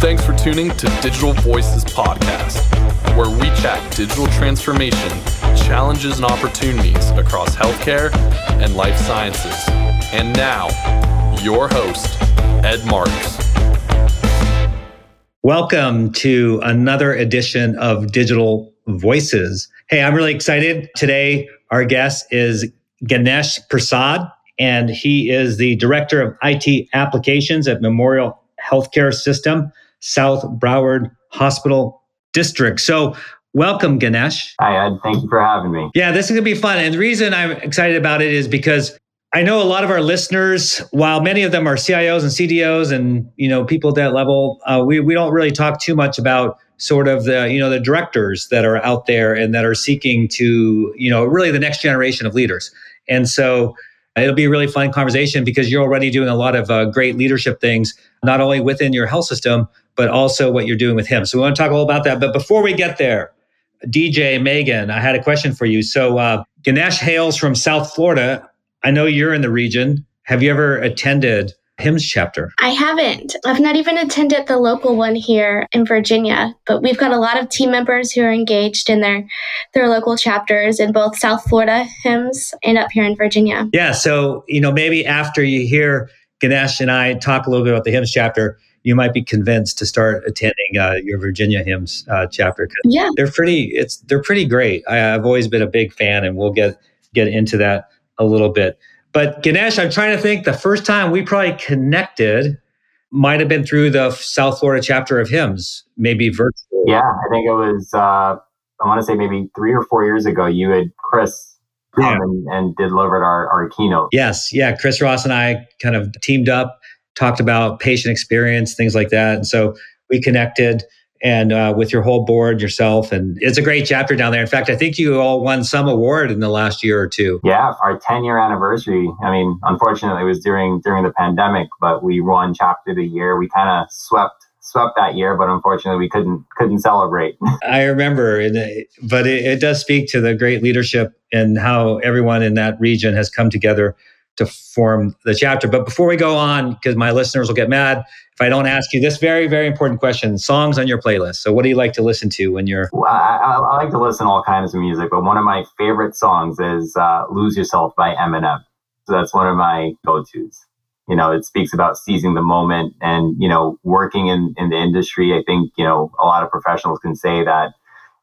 Thanks for tuning to Digital Voices Podcast, where we chat digital transformation, challenges, and opportunities across healthcare and life sciences. And now, your host, Ed Marks. Welcome to another edition of Digital Voices. Hey, I'm really excited. Today, our guest is Ganesh Prasad, and he is the Director of IT Applications at Memorial Healthcare System, South Broward Hospital District. So, welcome, Ganesh. Hi, Ed. Thank you for having me. Yeah, this is going to be fun. And the reason I'm excited about it is because I know a lot of our listeners, while many of them are CIOs and CDOs and you know people at that level, uh, we we don't really talk too much about sort of the you know the directors that are out there and that are seeking to you know really the next generation of leaders. And so it'll be a really fun conversation because you're already doing a lot of uh, great leadership things, not only within your health system but also what you're doing with him. So we want to talk all about that. But before we get there, DJ Megan, I had a question for you. So uh, Ganesh hails from South Florida. I know you're in the region. Have you ever attended HIMSS chapter? I haven't. I've not even attended the local one here in Virginia, but we've got a lot of team members who are engaged in their their local chapters in both South Florida HIMSS and up here in Virginia. Yeah, so you know maybe after you hear Ganesh and I talk a little bit about the HIMSS chapter, you might be convinced to start attending uh, your Virginia HIMSS uh, chapter. Yeah, they're pretty. It's they're pretty great. I, have always been a big fan, and we'll get get into that a little bit. But Ganesh, I'm trying to think. The first time we probably connected might have been through the South Florida chapter of HIMSS, maybe virtual. Yeah, I think it was. Uh, I want to say maybe three or four years ago. You had Chris yeah. and, and delivered our, our keynote. Yes, yeah. Chris Ross and I kind of teamed up, talked about patient experience, things like that, and so we connected and uh, with your whole board yourself. And it's a great chapter down there. In fact, I think you all won some award in the last year or two. Yeah, our 10 year anniversary. I mean, unfortunately, it was during during the pandemic, but we won chapter of the year. We kind of swept swept that year, but unfortunately, we couldn't couldn't celebrate. I remember, but it, it does speak to the great leadership and how everyone in that region has come together to form the chapter. But before we go on, because my listeners will get mad if I don't ask you this very, very important question songs on your playlist. So, what do you like to listen to when you're? Well, I, I, like to listen to all kinds of music, but one of my favorite songs is uh, Lose Yourself by Eminem. So, that's one of my go tos. You know, it speaks about seizing the moment and, you know, working in, in the industry. I think, you know, a lot of professionals can say that,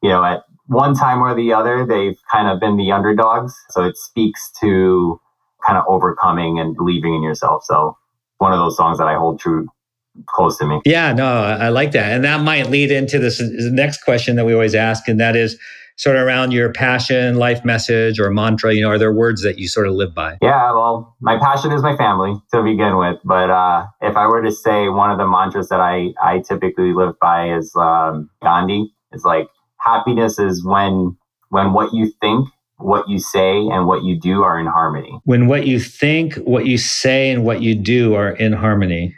you know, at one time or the other, they've kind of been the underdogs. So it speaks to kind of overcoming and believing in yourself. So one of those songs that I hold true close to me. Yeah, no, I like that. And that might lead into this next question that we always ask, and that is sort of around your passion, life message, or mantra. You know, are there words that you sort of live by? Yeah, well, my passion is my family to begin with. But uh, if I were to say one of the mantras that I, I typically live by is um, Gandhi. It's like happiness is when when what you think what you say and what you do are in harmony. When what you think, what you say, and what you do are in harmony.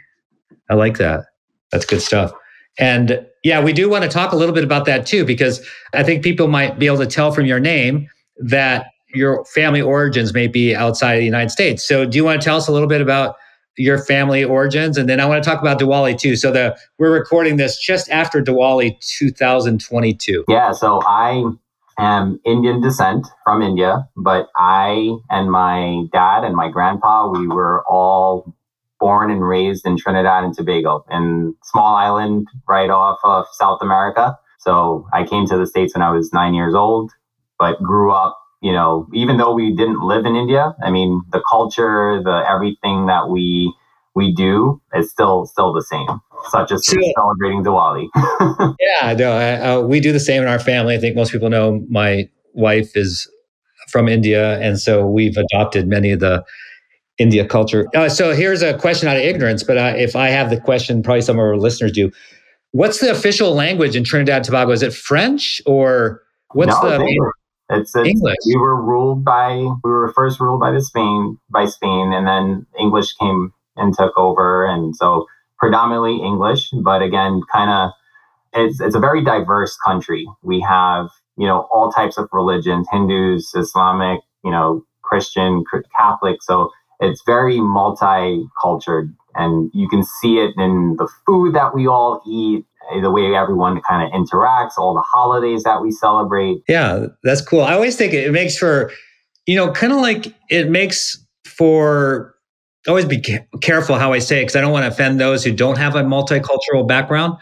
I like that. That's good stuff. And yeah, we do want to talk a little bit about that too, because I think people might be able to tell from your name that your family origins may be outside of the United States. So, do you want to tell us a little bit about your family origins? And then I want to talk about Diwali too. So, the we're recording this just after Diwali 2022. Yeah. So I am Indian descent from India, but I and my dad and my grandpa, we were all born and raised in Trinidad and Tobago, in small island right off of South America. So I came to the States when I was nine years old, but grew up, you know, even though we didn't live in India, I mean, the culture, the everything that we we do is still still the same, such as so, celebrating Diwali. yeah, no, I, uh, we do the same in our family. I think most people know my wife is from India, and so we've adopted many of the India culture. Uh, so here's a question out of ignorance, but uh, if I have the question, probably some of our listeners do. What's the official language in Trinidad and Tobago? Is it French or what's no, the main? It's, it's, English. We were ruled by we were first ruled by the Spain by Spain, and then English came and took over, and so predominantly English. But again, kind of it's it's a very diverse country. We have you know all types of religions: Hindus, Islamic, you know, Christian, Catholic. So it's very multicultural And you can see it in the food that we all eat, the way everyone kind of interacts, all the holidays that we celebrate. Yeah, that's cool. I always think it makes for, you know, kind of like it makes for always be careful how I say it because I don't want to offend those who don't have a multicultural background.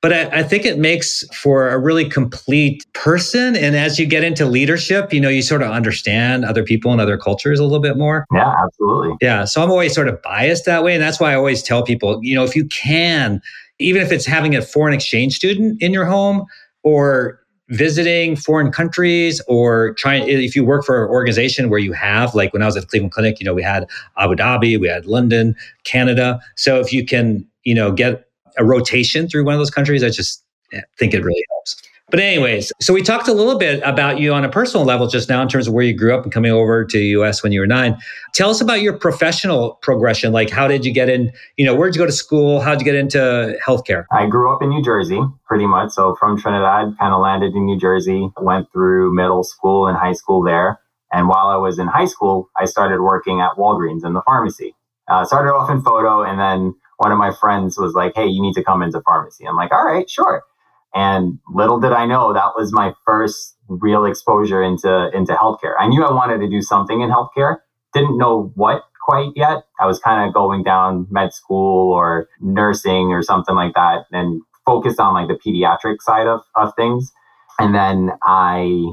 But I, I, think it makes for a really complete person. And as you get into leadership, you know, you sort of understand other people and other cultures a little bit more. Yeah, absolutely. Yeah. So I'm always sort of biased that way. And that's why I always tell people, you know, if you can, even if it's having a foreign exchange student in your home or visiting foreign countries or trying if you work for an organization where you have like when i was at cleveland clinic you know we had abu dhabi we had london canada. So if you can you know get a rotation through one of those countries i just think it really helps but anyways, so we talked a little bit about you on a personal level just now in terms of where you grew up and coming over to the US when you were 9. Tell us about your professional progression. Like how did you get in, you know, where'd you go to school? How'd you get into healthcare? I grew up in New Jersey pretty much. So from Trinidad, kind of landed in New Jersey, went through middle school and high school there. And while I was in high school, I started working at Walgreens in the pharmacy. Uh, started off in photo and then one of my friends was like, Hey, you need to come into pharmacy. I'm like, all right, sure. And little did I know that was my first real exposure into, into healthcare. I knew I wanted to do something in healthcare. Didn't know what quite yet. I was kind of going down med school or nursing or something like that and focused on like the pediatric side of, of things. And then I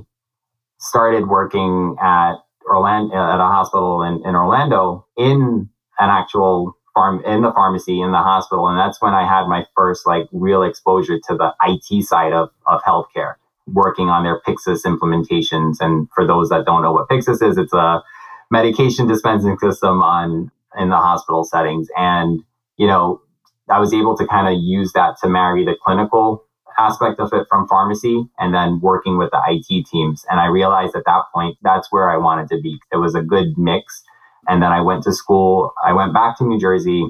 started working at Orlando, at a hospital in, in Orlando in an actual farm in the pharmacy in the hospital. And that's when I had my first like real exposure to the IT side of, of healthcare, working on their Pyxis implementations. And for those that don't know what Pyxis is, it's a medication dispensing system on in the hospital settings. And, you know, I was able to kind of use that to marry the clinical aspect of it from pharmacy and then working with the IT teams. And I realized at that point, that's where I wanted to be. It was a good mix and then I went to school. I went back to New Jersey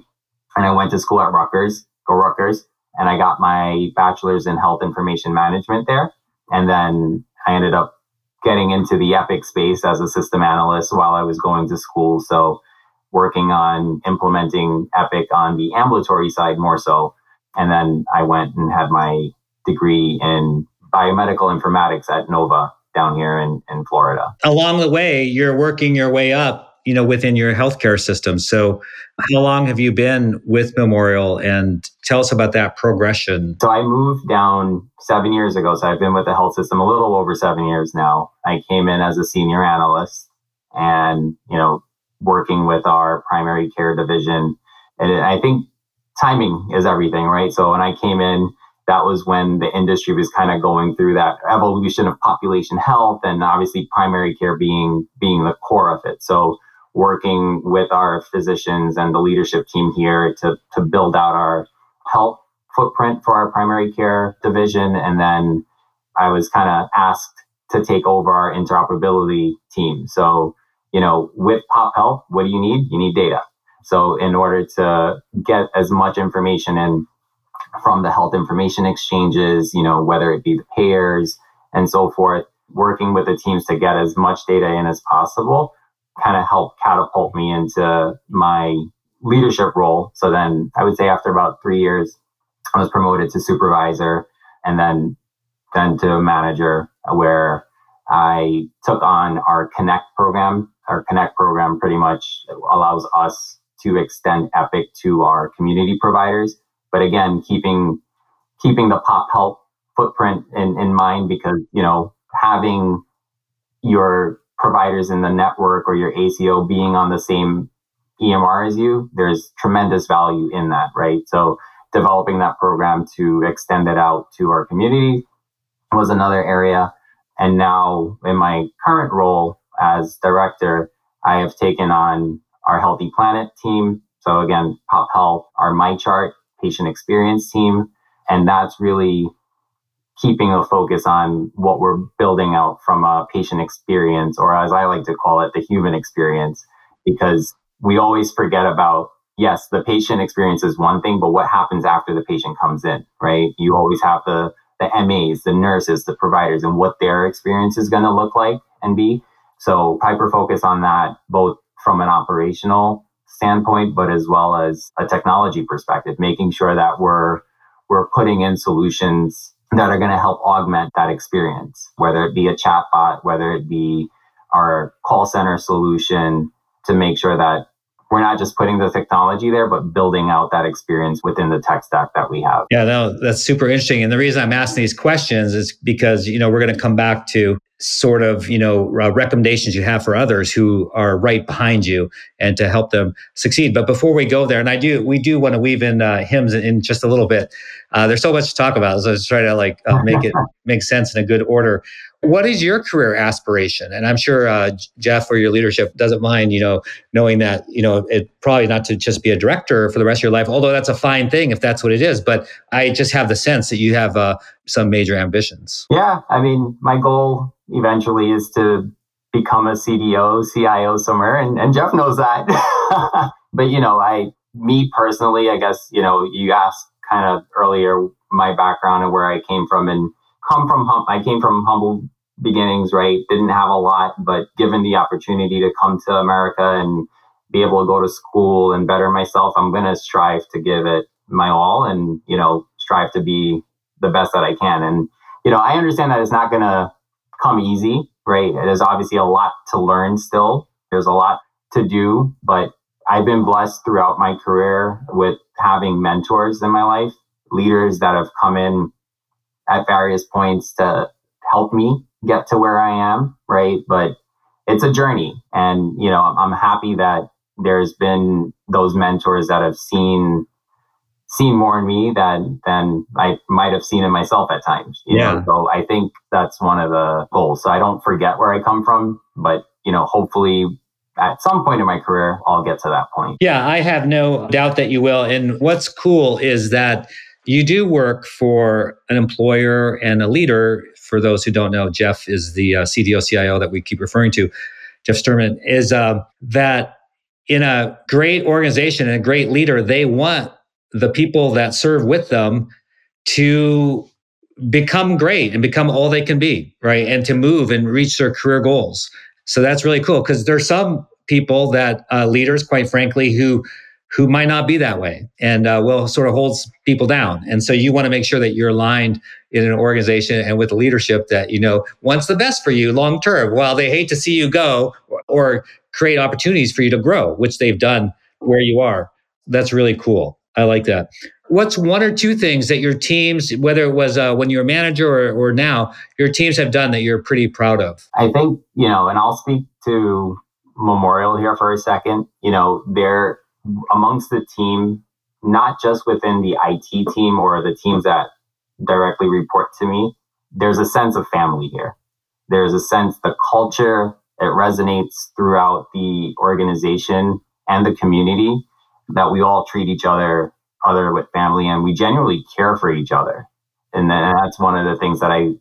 and I went to school at Rutgers, go Rutgers, and I got my bachelor's in health information management there. And then I ended up getting into the Epic space as a system analyst while I was going to school. So working on implementing Epic on the ambulatory side more so. And then I went and had my degree in biomedical informatics at Nova down here in, in Florida. Along the way, you're working your way up you know within your healthcare system. So how long have you been with memorial? And tell us about that progression. So i moved down seven years ago. So i've been with the health system a little over seven years now. I came in as a senior analyst and you know working with our primary care division. And i think timing is everything right? So when i came in that was when the industry was kind of going through that evolution of population health and obviously primary care being being the core of it. So working with our physicians and the leadership team here to, to build out our health footprint for our primary care division. And then I was kind of asked to take over our interoperability team. So, you know, with Pop Health, what do you need? You need data. So in order to get as much information in from the health information exchanges, you know, whether it be the payers and so forth, working with the teams to get as much data in as possible kind of helped catapult me into my leadership role. So then I would say after about three years, I was promoted to supervisor and then, then to manager where I took on our Connect program. Our Connect program pretty much allows us to extend Epic to our community providers. But again, keeping, keeping the pop health footprint in, in mind because, you know, having your providers in the network or your ACO being on the same EMR as you, there's tremendous value in that, right? So developing that program to extend it out to our community was another area. And now in my current role as director, I have taken on our Healthy Planet team. So again, Pop Health, our MyChart patient experience team. And that's really keeping a focus on what we're building out from a patient experience, or as I like to call it, the human experience, because we always forget about, yes, the patient experience is one thing, but what happens after the patient comes in, right? You always have the, the MAs, the nurses, the providers, and what their experience is going to look like and be. So hyper focus on that, both from an operational standpoint, but as well as a technology perspective, making sure that we're we're putting in solutions that are going to help augment that experience, whether it be a chatbot, whether it be our call center solution to make sure that we're not just putting the technology there, but building out that experience within the tech stack that we have. Yeah, no, that's super interesting. And the reason I'm asking these questions is because, you know, we're going to come back to sort of you know uh, recommendations you have for others who are right behind you and to help them succeed. But before we go there and i do we do want to weave in uh, HIMSS in just a little bit. Uh, there's so much to talk about so i was trying to like uh, make it make sense in a good order. What is your career aspiration? And i'm sure uh, jeff or your leadership doesn't mind you know knowing that you know it probably not to just be a director for the rest of your life although that's a fine thing if that's what it is but i just have the sense that you have uh, some major ambitions yeah i mean my goal eventually is to become a CDO, CIO somewhere. And, and Jeff knows that. but, you know, I, me personally, I guess, you know, you asked kind of earlier my background and where I came from and come from, hum- I came from humble beginnings, right? Didn't have a lot, but given the opportunity to come to America and be able to go to school and better myself, I'm going to strive to give it my all and, you know, strive to be the best that I can. And, you know, I understand that it's not going to come easy, right? There's obviously a lot to learn still. There's a lot to do, but I've been blessed throughout my career with having mentors in my life, leaders that have come in at various points to help me get to where I am, right? But it's a journey. And, you know, I'm happy that there's been those mentors that have seen seen more in me than than I might have seen in myself at times. yeah. Know? So I think that's one of the goals. So I don't forget where I come from, but you know, hopefully at some point in my career, I'll get to that point. Yeah, I have no doubt that you will. And what's cool is that you do work for an employer and a leader. For those who don't know, Jeff is the uh, CDO CIO that we keep referring to. Jeff Sturman is uh, that in a great organization and a great leader, they want the people that serve with them to become great and become all they can be, right? And to move and reach their career goals. So that's really cool because there's some people that uh, leaders, quite frankly, who who might not be that way and uh, will sort of holds people down. And so you want to make sure that you're aligned in an organization and with leadership that you know wants the best for you long term. While they hate to see you go or create opportunities for you to grow, which they've done where you are. That's really cool. I like that. What's one or two things that your teams, whether it was uh, when you were manager or, or now, your teams have done that you're pretty proud of? I think, you know, and I'll speak to Memorial here for a second. You know, they're amongst the team, not just within the IT team or the teams that directly report to me, there's a sense of family here. There's a sense the culture, it resonates throughout the organization and the community that we all treat each other other with family and we genuinely care for each other. And that's one of the things that I,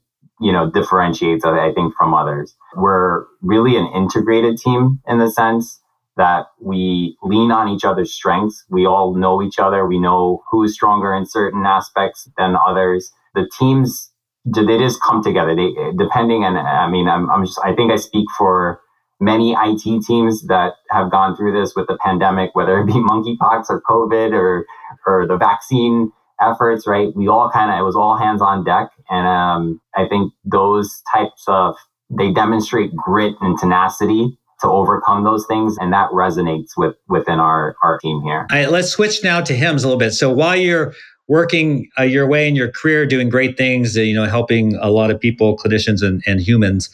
you know, differentiates I think from others. We're really an integrated team in the sense that we lean on each other's strengths. We all know each other. We know who's stronger in certain aspects than others. The teams, they just come together. They, depending and I mean, I'm, I'm just, I think I speak for many IT teams that have gone through this with the pandemic, whether it be monkeypox or COVID or or the vaccine efforts, right? We all kind of it was all hands on deck, and um, I think those types of they demonstrate grit and tenacity to overcome those things, and that resonates with within our our team here. All right, let's switch now to HIMSS a little bit. So while you're working uh, your way in your career, doing great things, you know, helping a lot of people, clinicians and, and humans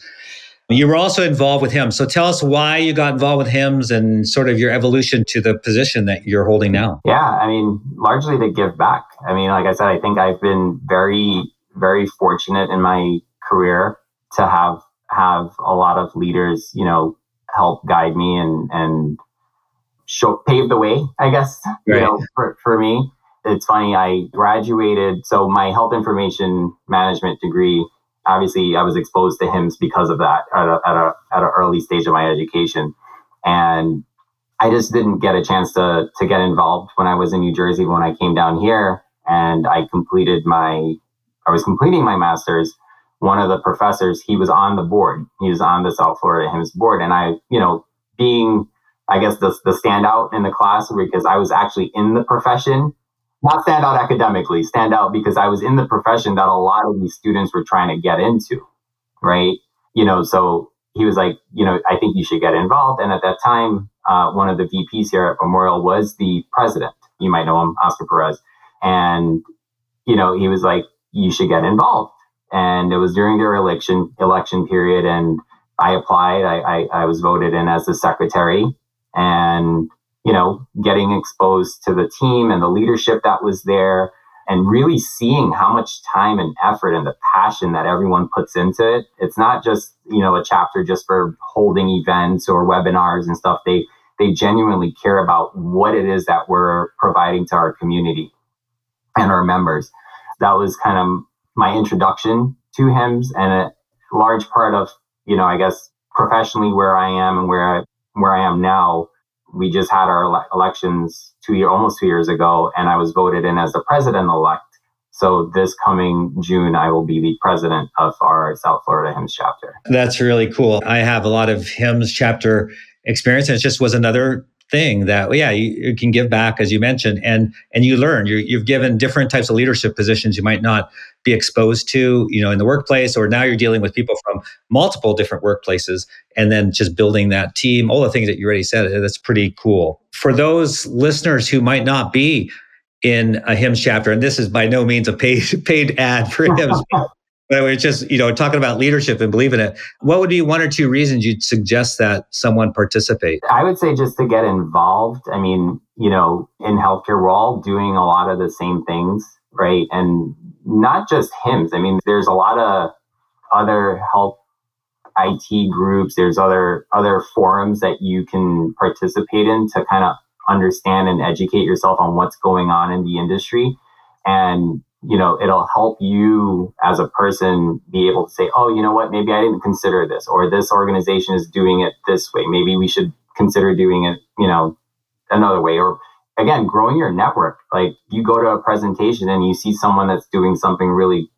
you were also involved with him. So tell us why you got involved with HIMSS and sort of your evolution to the position that you're holding now. Yeah, I mean, largely to give back. I mean, like I said, I think I've been very, very fortunate in my career to have have a lot of leaders, you know, help guide me and and show pave the way, I guess, right. you know, for, for me. It's funny, I graduated, so my health information management degree obviously I was exposed to HIMSS because of that at a, at a, at an early stage of my education. And I just didn't get a chance to, to get involved when I was in New Jersey. When I came down here and I completed my, I was completing my master's, one of the professors, he was on the board. He was on the South Florida HIMSS board. And I, you know, being I guess the, the standout in the class because I was actually in the profession. Not stand out academically, stand out because I was in the profession that a lot of these students were trying to get into, right? You know, so he was like, you know, I think you should get involved. And at that time, uh, one of the VPs here at Memorial was the president. You might know him, Oscar Perez. And, you know, he was like, you should get involved. And it was during their election, election period. And I applied. I, I, I was voted in as the secretary and, you know, getting exposed to the team and the leadership that was there and really seeing how much time and effort and the passion that everyone puts into it. It's not just, you know, a chapter just for holding events or webinars and stuff. They, they genuinely care about what it is that we're providing to our community and our members. That was kind of my introduction to HIMSS and a large part of, you know, I guess professionally where I am and where I, where I am now. We just had our ele- elections two year, almost two years ago, and I was voted in as the president elect. So this coming June, I will be the president of our South Florida HIMSS chapter. That's really cool. I have a lot of HIMSS chapter experience, and it just was another thing that yeah you, you, can give back as you mentioned and and you learn. You you've given different types of leadership positions you might not be exposed to you know in the workplace or now you're dealing with people from multiple different workplaces and then just building that team all the things that you already said eh, that's pretty cool. For those listeners who might not be in a HIMSS chapter and this is by no means a paid paid ad for HIMSS but we're just you know talking about leadership and believe in it. What would be one or two reasons you'd suggest that someone participate? I would say just to get involved. I mean you know in healthcare we're all doing a lot of the same things right? And not just HIMSS. I mean there's a lot of other health it groups. There's other other forums that you can participate in to kind of understand and educate yourself on what's going on in the industry. And you know, it'll help you as a person be able to say, oh, you know what, maybe I didn't consider this, or this organization is doing it this way. Maybe we should consider doing it, you know, another way. Or again, growing your network. Like you go to a presentation and you see someone that's doing something really,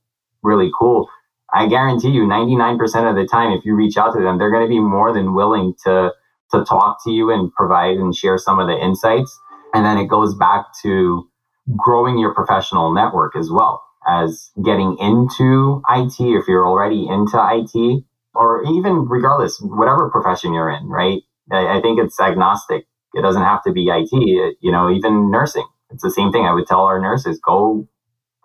really cool. I guarantee you 99% of the time, if you reach out to them, they're going to be more than willing to, to talk to you and provide and share some of the insights. And then it goes back to, growing your professional network as well as getting into IT if you're already into IT or even regardless, whatever profession you're in, right? I, I think it's agnostic. It doesn't have to be IT, it, you know, even nursing. It's the same thing. I would tell our nurses, go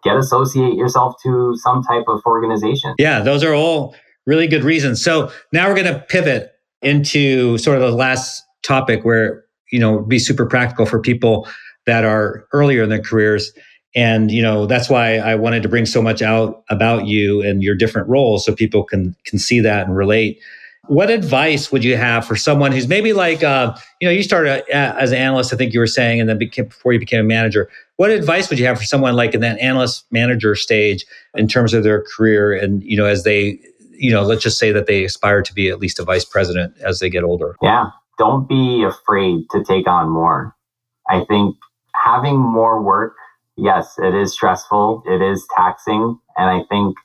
get associate yourself to some type of organization. Yeah, those are all really good reasons. So now we're going to pivot into sort of the last topic where, you know, be super practical for people that are earlier in their careers. And you know that's why i wanted to bring so much out about you and your different roles so people can can see that and relate. What advice would you have for someone who's maybe like uh, you know you started as an analyst i think you were saying and then became, before you became a manager. What advice would you have for someone like in that analyst manager stage in terms of their career and you know as they you know let's just say that they aspire to be at least a vice president as they get older? Yeah. Don't be afraid to take on more. I think having more work, yes, it is stressful. It is taxing. And I think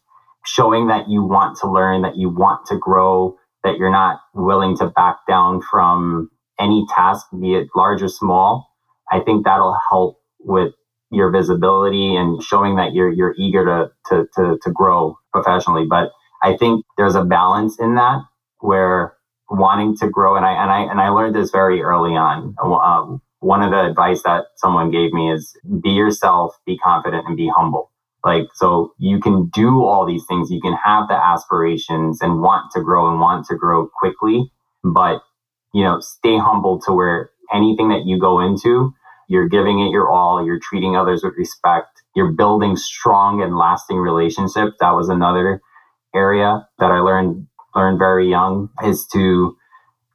showing that you want to learn, that you want to grow, that you're not willing to back down from any task, be it large or small, I think that'll help with your visibility and showing that you're you're eager to to to, to grow professionally. But I think there's a balance in that where wanting to grow and I and I and I learned this very early on. Um, one of the advice that someone gave me is be yourself, be confident, and be humble. Like, so you can do all these things. You can have the aspirations and want to grow and want to grow quickly, but, you know, stay humble to where anything that you go into, you're giving it your all. You're treating others with respect. You're building strong and lasting relationships. That was another area that I learned, learned very young is to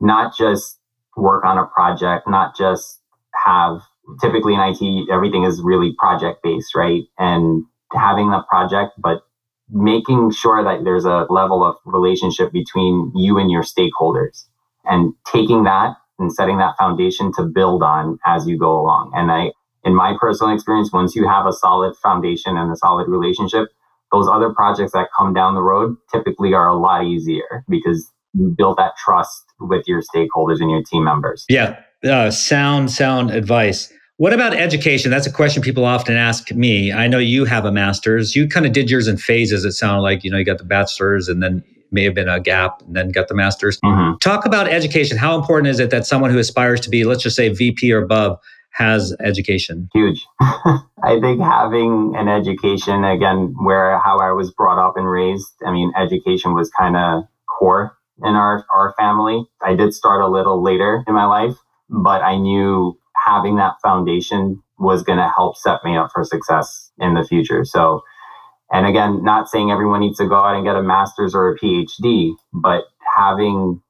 not just work on a project, not just have typically in IT, everything is really project based, right? And having the project, but making sure that there's a level of relationship between you and your stakeholders and taking that and setting that foundation to build on as you go along. And I, in my personal experience, once you have a solid foundation and a solid relationship, those other projects that come down the road typically are a lot easier because you build that trust with your stakeholders and your team members. Yeah, Uh, sound, sound advice. What about education? That's a question people often ask me. I know you have a master's. You kind of did yours in phases. It sounded like you know you got the bachelor's and then may have been a gap and then got the master's. Mm-hmm. Talk about education. How important is it that someone who aspires to be, let's just say, VP or above, has education? Huge. I think having an education, again, where how I was brought up and raised, I mean, education was kind of core in our, our family. I did start a little later in my life, but I knew having that foundation was going to help set me up for success in the future. So, and again, not saying everyone needs to go out and get a master's or a PhD, but having,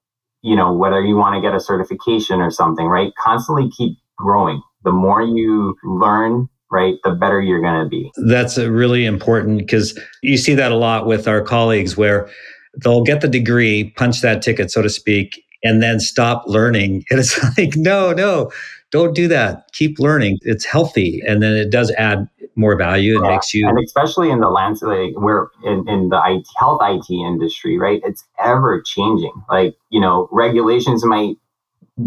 you know, whether you want to get a certification or something, right? Constantly keep growing. The more you learn, right, the better you're going to be. That's really important because you see that a lot with our colleagues where they'll get the degree, punch that ticket, so to speak, and then stop learning. And it's like, no, no, don't do that. Keep learning. It's healthy. And then it does add more value. It yeah. makes you. And especially in the landscape, like where in, in the IT, health IT industry, right? It's ever changing. Like, you know, regulations might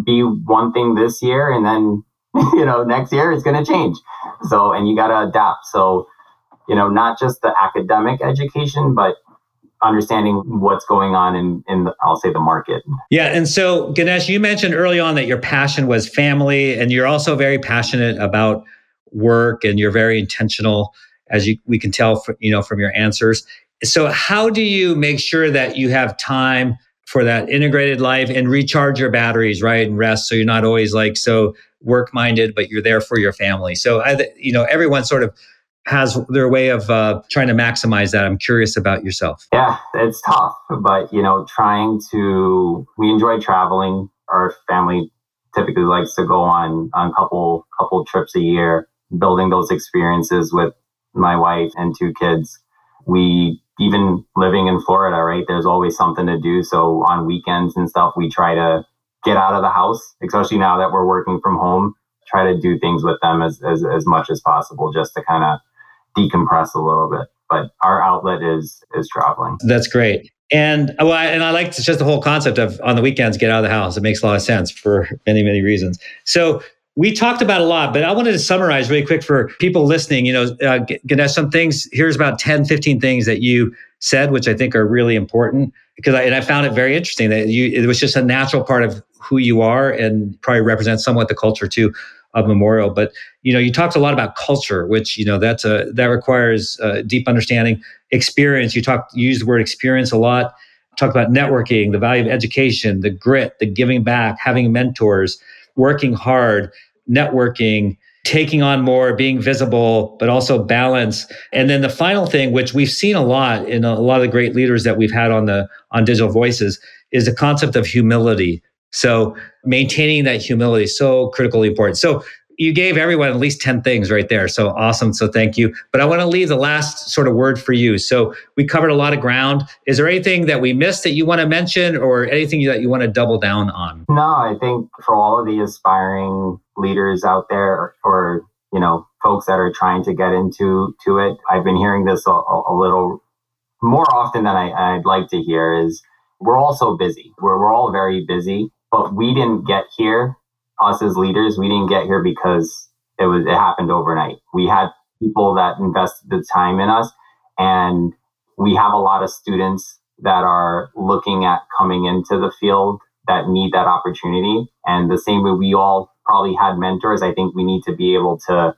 be one thing this year and then, you know, next year it's going to change. So, and you got to adapt. So, you know, not just the academic education, but understanding what's going on in, in the, I'll say the market. Yeah. And so Ganesh, you mentioned early on that your passion was family and you're also very passionate about work and you're very intentional as you, we can tell from, you know, from your answers. So how do you make sure that you have time for that integrated life and recharge your batteries, right? And rest. So you're not always like so work minded, but you're there for your family. So I, you know, everyone sort of has their way of uh, trying to maximize that. I'm curious about yourself. Yeah, it's tough, but you know, trying to we enjoy traveling. Our family typically likes to go on on couple couple trips a year, building those experiences with my wife and two kids. We even living in Florida, right? There's always something to do. So on weekends and stuff, we try to get out of the house, especially now that we're working from home. Try to do things with them as as, as much as possible, just to kind of decompress a little bit. But our outlet is is traveling. That's great. And well, and I like to, just the whole concept of on the weekends get out of the house. It makes a lot of sense for many many reasons. So we talked about a lot, but I wanted to summarize really quick for people listening. You know, uh, Ganesh, some things. Here's about 10, 15 things that you said, which I think are really important because I, and I found it very interesting that you it was just a natural part of who you are and probably represents somewhat the culture too of Memorial. But you know, you talked a lot about culture, which you know that's a that requires a deep understanding, experience. You talked, you use the word experience a lot. Talk about networking, the value of education, the grit, the giving back, having mentors, working hard, networking, taking on more, being visible, but also balance. And then the final thing, which we've seen a lot in a lot of the great leaders that we've had on the on digital voices, is the concept of humility. So maintaining that humility is so critically important. So you gave everyone at least 10 things right there. So awesome. So thank you. But I want to leave the last sort of word for you. So we covered a lot of ground. Is there anything that we missed that you want to mention or anything that you want to double down on? No, I think for all of the aspiring leaders out there or, you know, folks that are trying to get into to it, I've been hearing this a, a little more often than I, I'd like to hear is we're all so busy. We're, we're all very busy but we didn't get here, us as leaders, we didn't get here because it was it happened overnight. We had people that invested the time in us and we have a lot of students that are looking at coming into the field that need that opportunity. And the same way we all probably had mentors, I think we need to be able to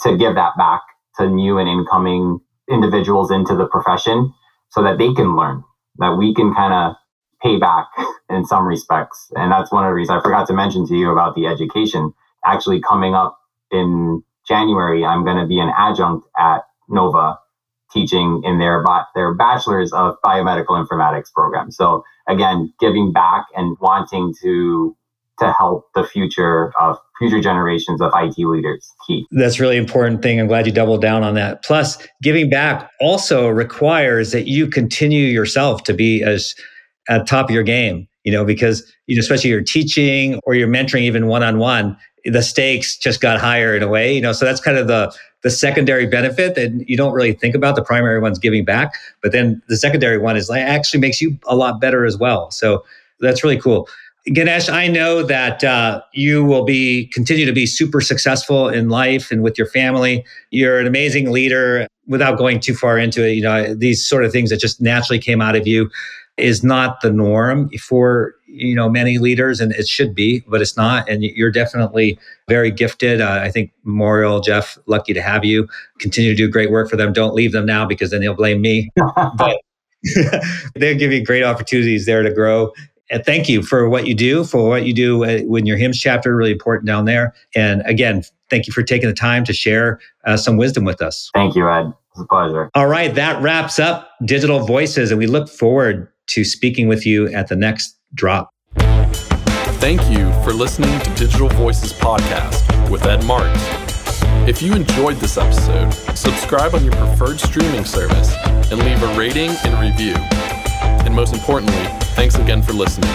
to give that back to new and incoming individuals into the profession so that they can learn, that we can kind of pay back in some respects. And that's one of the reasons I forgot to mention to you about the education. Actually, coming up in January, I'm going to be an adjunct at Nova teaching in their their bachelor's of biomedical informatics program. So again, giving back and wanting to to help the future of future generations of IT leaders key. That's really important thing. I'm glad you doubled down on that. Plus, giving back also requires that you continue yourself to be as at top of your game, you know, because, you know, especially you're teaching or you're mentoring even one on one, the stakes just got higher in a way, you know, so that's kind of the, the secondary benefit that you don't really think about. The primary one's giving back, but then the secondary one is like actually makes you a lot better as well. So that's really cool. Ganesh, I know that uh, you will be continue to be super successful in life and with your family. You're an amazing leader. Without going too far into it, you know these sort of things that just naturally came out of you is not the norm for you know many leaders, and it should be, but it's not. And you're definitely very gifted. Uh, I think Memorial Jeff, lucky to have you. Continue to do great work for them. Don't leave them now because then they'll blame me. but they'll give you great opportunities there to grow and thank you for what you do, for what you do uh, when your HIMSS chapter, really important down there. And again, thank you for taking the time to share uh, some wisdom with us. Thank you, Ed. It's a pleasure. All right, that wraps up Digital Voices, and we look forward to speaking with you at the next drop. Thank you for listening to Digital Voices Podcast with Ed Marks. If you enjoyed this episode, subscribe on your preferred streaming service and leave a rating and review. And most importantly, thanks again for listening.